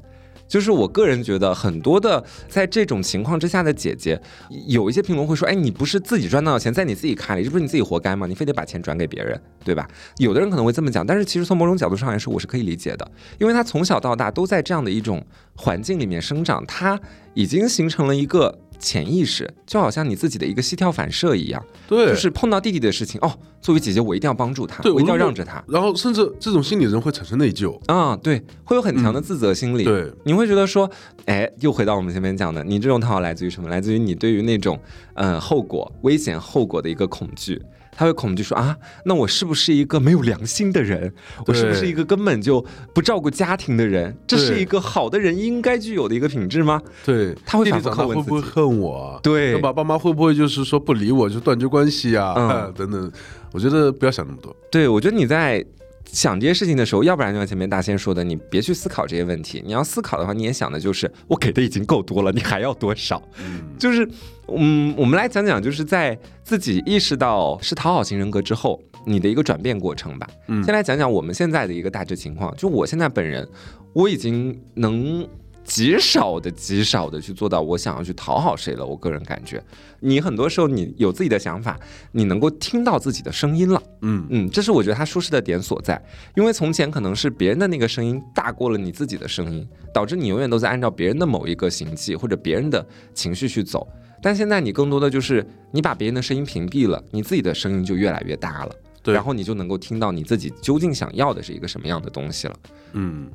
就是我个人觉得，很多的在这种情况之下的姐姐，有一些评论会说：“哎，你不是自己赚到的钱在你自己卡里，这不是你自己活该吗？你非得把钱转给别人，对吧？”有的人可能会这么讲，但是其实从某种角度上来说，我是可以理解的，因为他从小到大都在这样的一种环境里面生长，他已经形成了一个。潜意识就好像你自己的一个膝跳反射一样，对，就是碰到弟弟的事情，哦，作为姐姐我一定要帮助他，我一定要让着他，然后甚至这种心理人会产生内疚啊，对，会有很强的自责心理，对，你会觉得说，哎，又回到我们前面讲的，你这种讨好来自于什么？来自于你对于那种嗯后果、危险后果的一个恐惧。他会恐惧说啊，那我是不是一个没有良心的人？我是不是一个根本就不照顾家庭的人？这是一个好的人应该具有的一个品质吗？对，他会反复拷问会不会恨我？对，爸爸妈会不会就是说不理我，就断绝关系啊？等等，我觉得不要想那么多。对，我觉得你在。想这些事情的时候，要不然就像前面大仙说的，你别去思考这些问题。你要思考的话，你也想的就是我给的已经够多了，你还要多少？嗯，就是，嗯，我们来讲讲，就是在自己意识到是讨好型人格之后，你的一个转变过程吧。嗯，先来讲讲我们现在的一个大致情况。就我现在本人，我已经能极少的、极少的去做到我想要去讨好谁了。我个人感觉，你很多时候你有自己的想法，你能够听到自己的声音了。嗯嗯，这是我觉得他舒适的点所在。因为从前可能是别人的那个声音大过了你自己的声音，导致你永远都在按照别人的某一个行迹或者别人的情绪去走。但现在你更多的就是你把别人的声音屏蔽了，你自己的声音就越来越大了。对，然后你就能够听到你自己究竟想要的是一个什么样的东西了。嗯。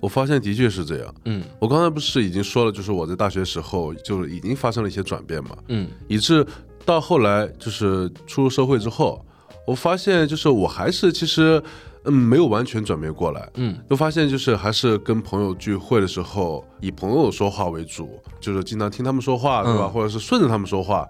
我发现的确是这样，嗯，我刚才不是已经说了，就是我在大学时候就是已经发生了一些转变嘛，嗯，以致到后来就是出入社会之后，我发现就是我还是其实嗯没有完全转变过来，嗯，就发现就是还是跟朋友聚会的时候以朋友说话为主，就是经常听他们说话，对吧？或者是顺着他们说话。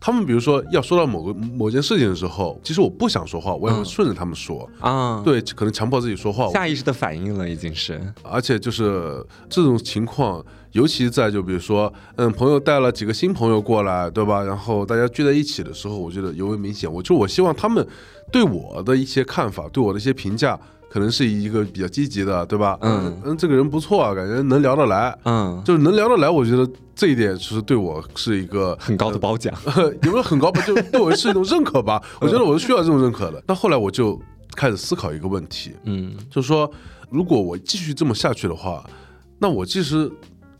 他们比如说要说到某个某件事情的时候，其实我不想说话，我也会顺着他们说啊。对，可能强迫自己说话，下意识的反应了，已经是。而且就是这种情况，尤其在就比如说，嗯，朋友带了几个新朋友过来，对吧？然后大家聚在一起的时候，我觉得尤为明显。我就我希望他们对我的一些看法，对我的一些评价。可能是一个比较积极的，对吧？嗯嗯，这个人不错啊，感觉能聊得来。嗯，就是能聊得来，我觉得这一点其实对我是一个很高的褒奖，有没有很高吧？就对我是一种认可吧。我觉得我是需要这种认可的。那后来我就开始思考一个问题，嗯，就是说，如果我继续这么下去的话，那我其实。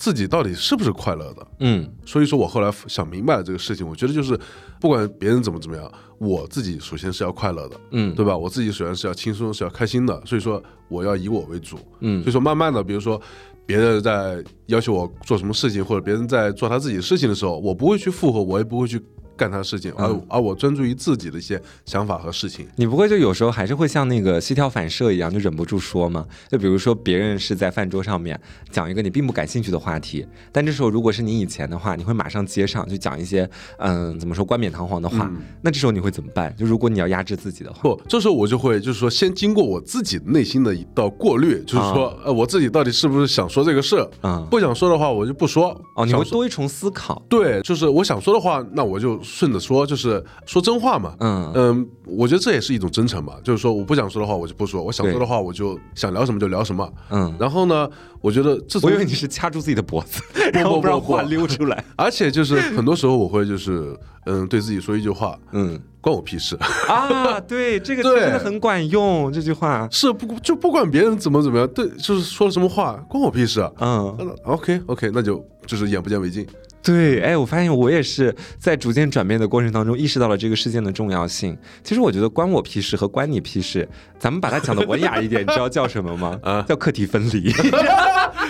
自己到底是不是快乐的？嗯，所以说我后来想明白了这个事情，我觉得就是不管别人怎么怎么样，我自己首先是要快乐的，嗯，对吧？我自己首先是要轻松，是要开心的，所以说我要以我为主，嗯，所以说慢慢的，比如说别人在要求我做什么事情，或者别人在做他自己的事情的时候，我不会去附和，我也不会去。干他的事情，而而我专注于自己的一些想法和事情。你不会就有时候还是会像那个膝跳反射一样，就忍不住说吗？就比如说别人是在饭桌上面讲一个你并不感兴趣的话题，但这时候如果是你以前的话，你会马上接上，就讲一些嗯怎么说冠冕堂皇的话。那这时候你会怎么办？就如果你要压制自己的话，不，这时候我就会就是说先经过我自己内心的一道过滤，就是说呃我自己到底是不是想说这个事？嗯，不想说的话我就不说。哦，你会多一重思考。对，就是我想说的话，那我就。顺着说就是说真话嘛，嗯。嗯，我觉得这也是一种真诚嘛，就是说我不想说的话我就不说，我想说的话我就想聊什么就聊什么，嗯，然后呢，我觉得这我以为你是掐住自己的脖子，然后不让话溜出来，而且就是很多时候我会就是嗯对自己说一句话，嗯，关我屁事。啊，对这个真的很管用，这句话。是不就不管别人怎么怎么样，对，就是说了什么话关我屁事，嗯，OK OK，那就就是眼不见为净。对，哎，我发现我也是在逐渐转变的过程当中意识到了这个事件的重要性。其实我觉得关我屁事和关你屁事，咱们把它讲的文雅一点，你知道叫什么吗？啊，叫课题分离。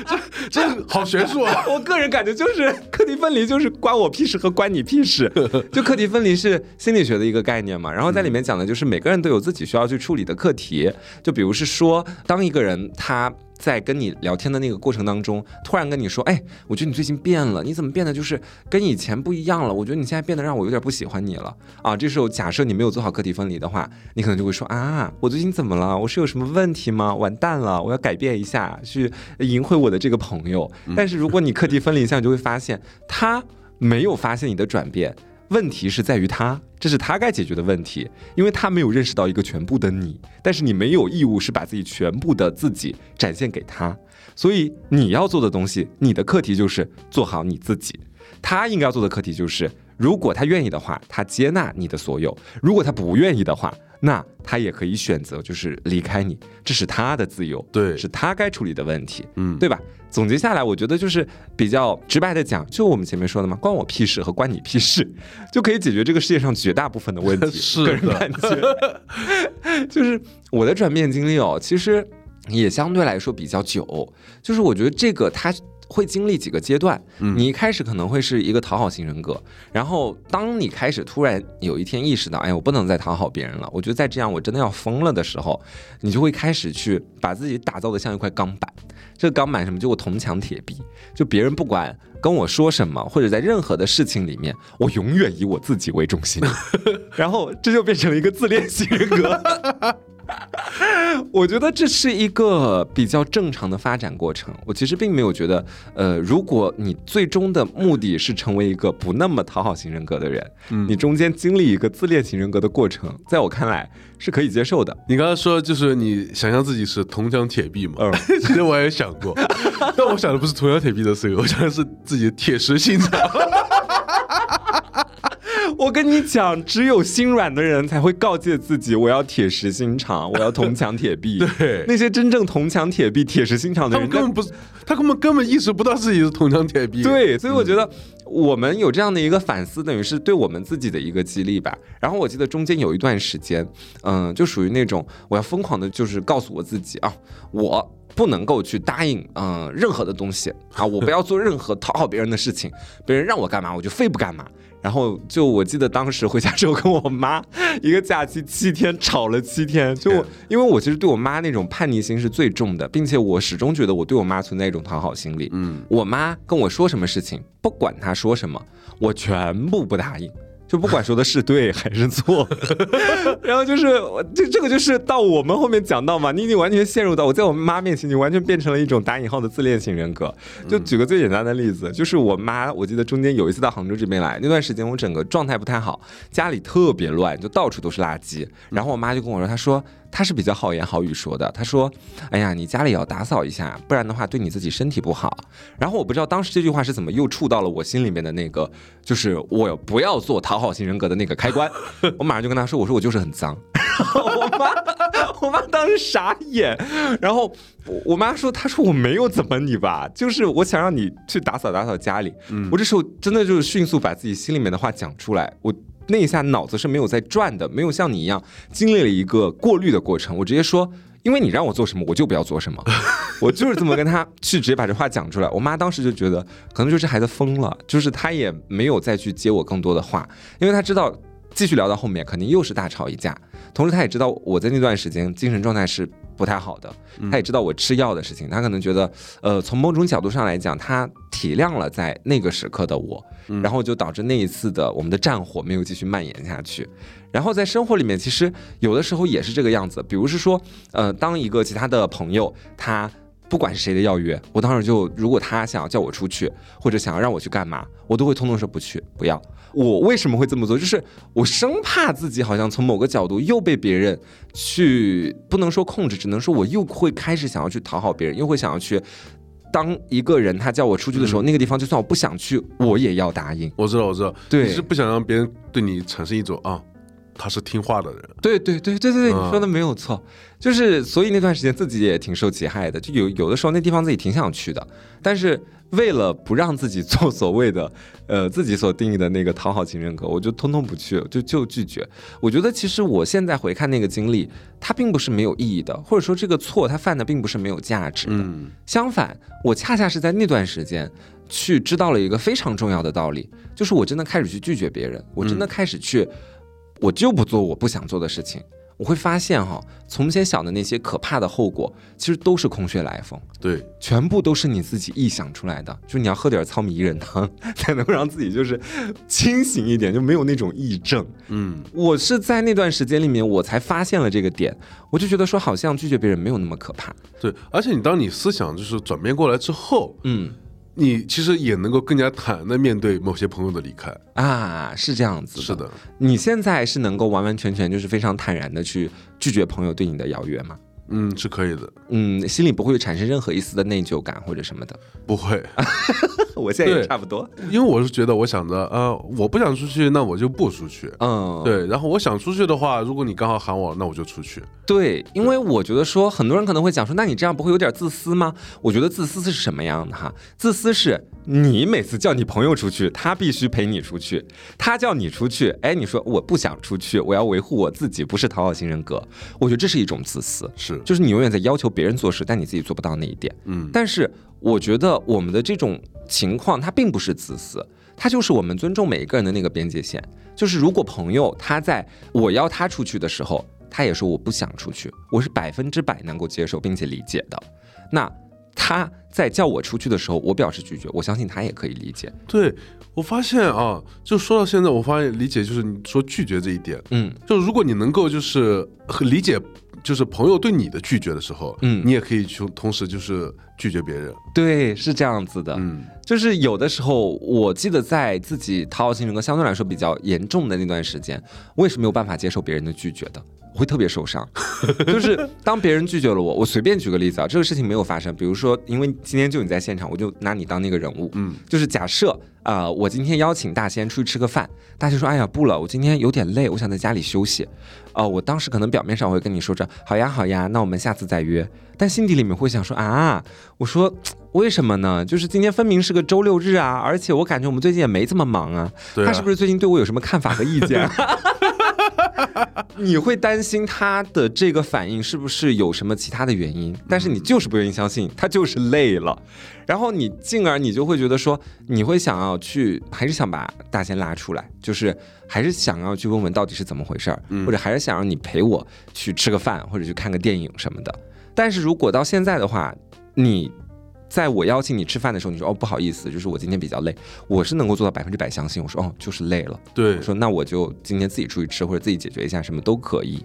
这这好学术啊！我个人感觉就是课题分离就是关我屁事和关你屁事。就课题分离是心理学的一个概念嘛，然后在里面讲的就是每个人都有自己需要去处理的课题。就比如是说，当一个人他。在跟你聊天的那个过程当中，突然跟你说：“哎，我觉得你最近变了，你怎么变得就是跟以前不一样了？我觉得你现在变得让我有点不喜欢你了啊！”这时候假设你没有做好课题分离的话，你可能就会说：“啊，我最近怎么了？我是有什么问题吗？完蛋了，我要改变一下，去赢回我的这个朋友。”但是如果你课题分离一下，你就会发现他没有发现你的转变。问题是在于他，这是他该解决的问题，因为他没有认识到一个全部的你，但是你没有义务是把自己全部的自己展现给他，所以你要做的东西，你的课题就是做好你自己，他应该要做的课题就是，如果他愿意的话，他接纳你的所有；如果他不愿意的话，那他也可以选择就是离开你，这是他的自由，对，是他该处理的问题，嗯，对吧？总结下来，我觉得就是比较直白的讲，就我们前面说的嘛，关我屁事和关你屁事，就可以解决这个世界上绝大部分的问题。是，个人感觉，就是我的转变经历哦，其实也相对来说比较久。就是我觉得这个它会经历几个阶段，你一开始可能会是一个讨好型人格，然后当你开始突然有一天意识到，哎，我不能再讨好别人了，我觉得再这样我真的要疯了的时候，你就会开始去把自己打造的像一块钢板。这个钢板什么？就我铜墙铁壁，就别人不管跟我说什么，或者在任何的事情里面，我永远以我自己为中心，然后这就变成了一个自恋型人格。我觉得这是一个比较正常的发展过程。我其实并没有觉得，呃，如果你最终的目的是成为一个不那么讨好型人格的人，嗯，你中间经历一个自恋型人格的过程，在我看来是可以接受的。你刚才说就是你想象自己是铜墙铁壁嘛？嗯，其实我也想过，但我想的不是铜墙铁壁的事，我想的是自己的铁石心肠。我跟你讲，只有心软的人才会告诫自己，我要铁石心肠，我要铜墙铁壁。对，那些真正铜墙铁壁、铁石心肠的人，根本不是，他根本根本意识不到自己是铜墙铁壁。对，所以我觉得我们有这样的一个反思，等于是对我们自己的一个激励吧。然后我记得中间有一段时间，嗯，就属于那种我要疯狂的，就是告诉我自己啊，我不能够去答应嗯任何的东西啊，我不要做任何讨好别人的事情，别人让我干嘛我就非不干嘛。然后就我记得当时回家之后跟我妈 一个假期七天吵了七天，就因为我其实对我妈那种叛逆心是最重的，并且我始终觉得我对我妈存在一种讨好心理。嗯，我妈跟我说什么事情，不管她说什么，我全部不答应。就不管说的是对还是错，然后就是我这这个就是到我们后面讲到嘛，你已经完全陷入到我在我妈面前，你完全变成了一种打引号的自恋型人格。就举个最简单的例子，就是我妈，我记得中间有一次到杭州这边来，那段时间我整个状态不太好，家里特别乱，就到处都是垃圾。然后我妈就跟我说，她说。他是比较好言好语说的。他说：“哎呀，你家里要打扫一下，不然的话对你自己身体不好。”然后我不知道当时这句话是怎么又触到了我心里面的那个，就是我不要做讨好型人格的那个开关。我马上就跟他说：“我说我就是很脏。”我妈，我妈当时傻眼。然后我妈说：“她说我没有怎么你吧，就是我想让你去打扫打扫家里。”我这时候真的就是迅速把自己心里面的话讲出来。我。那一下脑子是没有在转的，没有像你一样经历了一个过滤的过程。我直接说，因为你让我做什么，我就不要做什么。我就是这么跟他去直接把这话讲出来。我妈当时就觉得，可能就是孩子疯了，就是她也没有再去接我更多的话，因为她知道继续聊到后面肯定又是大吵一架。同时，他也知道我在那段时间精神状态是。不太好的，他也知道我吃药的事情，他可能觉得，呃，从某种角度上来讲，他体谅了在那个时刻的我，然后就导致那一次的我们的战火没有继续蔓延下去。然后在生活里面，其实有的时候也是这个样子，比如是说，呃，当一个其他的朋友，他不管是谁的邀约，我当时就如果他想要叫我出去，或者想要让我去干嘛，我都会通通说不去，不要。我为什么会这么做？就是我生怕自己好像从某个角度又被别人去不能说控制，只能说我又会开始想要去讨好别人，又会想要去当一个人。他叫我出去的时候，那个地方就算我不想去，我也要答应。我知道，我知道，对，你是不想让别人对你产生一种啊。他是听话的人，对对对对对对，你说的没有错，就是所以那段时间自己也挺受其害的，就有有的时候那地方自己挺想去的，但是为了不让自己做所谓的 呃自己所定义的那个讨好型人格，我就通通不去，就就拒绝。我觉得其实我现在回看那个经历，它并不是没有意义的，或者说这个错他犯的并不是没有价值。的，相反，我恰恰是在那段时间去知道了一个非常重要的道理，就是我真的开始去拒绝别人，我真的开始去。我就不做我不想做的事情，我会发现哈，从前想的那些可怕的后果，其实都是空穴来风，对，全部都是你自己臆想出来的。就你要喝点糙米薏仁汤，才能让自己就是清醒一点，就没有那种癔症。嗯，我是在那段时间里面，我才发现了这个点，我就觉得说，好像拒绝别人没有那么可怕。对，而且你当你思想就是转变过来之后，嗯。你其实也能够更加坦然的面对某些朋友的离开啊，是这样子。是的，你现在是能够完完全全就是非常坦然的去拒绝朋友对你的邀约吗？嗯，是可以的。嗯，心里不会产生任何一丝的内疚感或者什么的。不会，我现在也差不多。因为我是觉得，我想着，呃，我不想出去，那我就不出去。嗯，对。然后我想出去的话，如果你刚好喊我，那我就出去。对，因为我觉得说，很多人可能会讲说，那你这样不会有点自私吗？我觉得自私是什么样的哈？自私是你每次叫你朋友出去，他必须陪你出去；他叫你出去，哎，你说我不想出去，我要维护我自己，不是讨好型人格。我觉得这是一种自私。是。就是你永远在要求别人做事，但你自己做不到那一点。嗯，但是我觉得我们的这种情况，它并不是自私，它就是我们尊重每一个人的那个边界线。就是如果朋友他在我邀他出去的时候，他也说我不想出去，我是百分之百能够接受并且理解的。那他在叫我出去的时候，我表示拒绝，我相信他也可以理解。对我发现啊，就说到现在，我发现理解就是你说拒绝这一点，嗯，就如果你能够就是理解。就是朋友对你的拒绝的时候，嗯，你也可以去同时就是拒绝别人。对，是这样子的。嗯，就是有的时候，我记得在自己讨好型人格相对来说比较严重的那段时间，我也是没有办法接受别人的拒绝的。我会特别受伤。就是当别人拒绝了我，我随便举个例子啊，这个事情没有发生。比如说，因为今天就你在现场，我就拿你当那个人物。嗯，就是假设啊，我今天邀请大仙出去吃个饭，大仙说：“哎呀，不了，我今天有点累，我想在家里休息。”哦，我当时可能表面上会跟你说着：“好呀，好呀，那我们下次再约。”但心底里面会想说：“啊，我说为什么呢？就是今天分明是个周六日啊，而且我感觉我们最近也没这么忙啊。他是不是最近对我有什么看法和意见？” 你会担心他的这个反应是不是有什么其他的原因？但是你就是不愿意相信，他就是累了。然后你进而你就会觉得说，你会想要去，还是想把大仙拉出来，就是还是想要去问问到底是怎么回事儿，或者还是想让你陪我去吃个饭，或者去看个电影什么的。但是如果到现在的话，你。在我邀请你吃饭的时候，你说哦不好意思，就是我今天比较累，我是能够做到百分之百相信。我说哦就是累了，对，我说那我就今天自己出去吃或者自己解决一下什么都可以。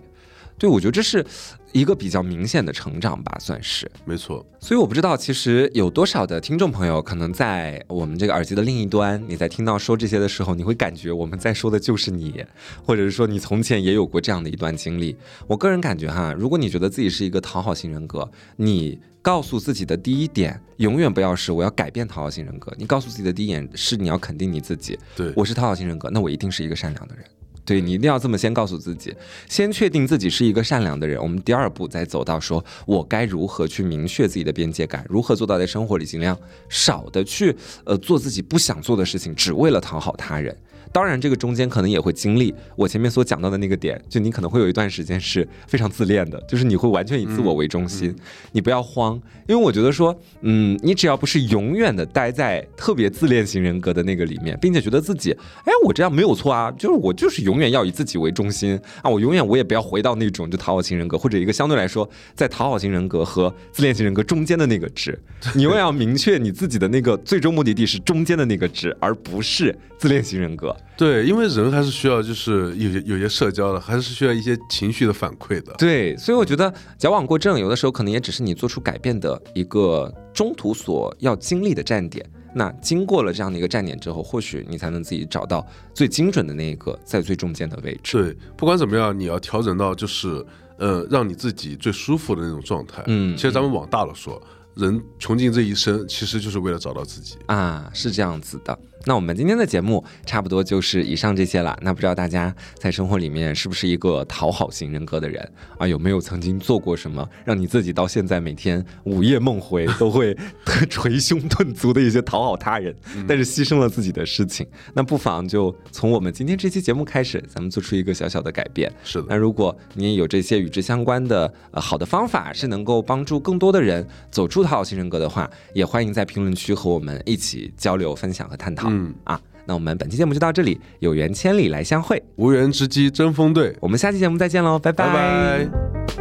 对，我觉得这是一个比较明显的成长吧，算是没错。所以我不知道，其实有多少的听众朋友，可能在我们这个耳机的另一端，你在听到说这些的时候，你会感觉我们在说的就是你，或者是说你从前也有过这样的一段经历。我个人感觉哈，如果你觉得自己是一个讨好型人格，你告诉自己的第一点，永远不要是我要改变讨好型人格，你告诉自己的第一点是你要肯定你自己。对我是讨好型人格，那我一定是一个善良的人。所以你一定要这么先告诉自己，先确定自己是一个善良的人。我们第二步再走到说，我该如何去明确自己的边界感，如何做到在生活里尽量少的去呃做自己不想做的事情，只为了讨好他人。当然，这个中间可能也会经历我前面所讲到的那个点，就你可能会有一段时间是非常自恋的，就是你会完全以自我为中心。你不要慌，因为我觉得说，嗯，你只要不是永远的待在特别自恋型人格的那个里面，并且觉得自己，哎，我这样没有错啊，就是我就是永远要以自己为中心啊，我永远我也不要回到那种就讨好型人格或者一个相对来说在讨好型人格和自恋型人格中间的那个值，你永远要明确你自己的那个最终目的地是中间的那个值，而不是自恋型人格。对，因为人还是需要，就是有有些社交的，还是需要一些情绪的反馈的。对，所以我觉得矫枉过正，有的时候可能也只是你做出改变的一个中途所要经历的站点。那经过了这样的一个站点之后，或许你才能自己找到最精准的那一个在最中间的位置。对，不管怎么样，你要调整到就是呃，让你自己最舒服的那种状态。嗯，其实咱们往大了说，人穷尽这一生，其实就是为了找到自己啊，是这样子的。那我们今天的节目差不多就是以上这些了。那不知道大家在生活里面是不是一个讨好型人格的人啊？有没有曾经做过什么让你自己到现在每天午夜梦回都会 捶胸顿足的一些讨好他人，但是牺牲了自己的事情？那不妨就从我们今天这期节目开始，咱们做出一个小小的改变。是的。那如果你也有这些与之相关的呃好的方法，是能够帮助更多的人走出讨好型人格的话，也欢迎在评论区和我们一起交流、分享和探讨。嗯啊，那我们本期节目就到这里，有缘千里来相会，无缘之机争锋对。我们下期节目再见喽，拜拜。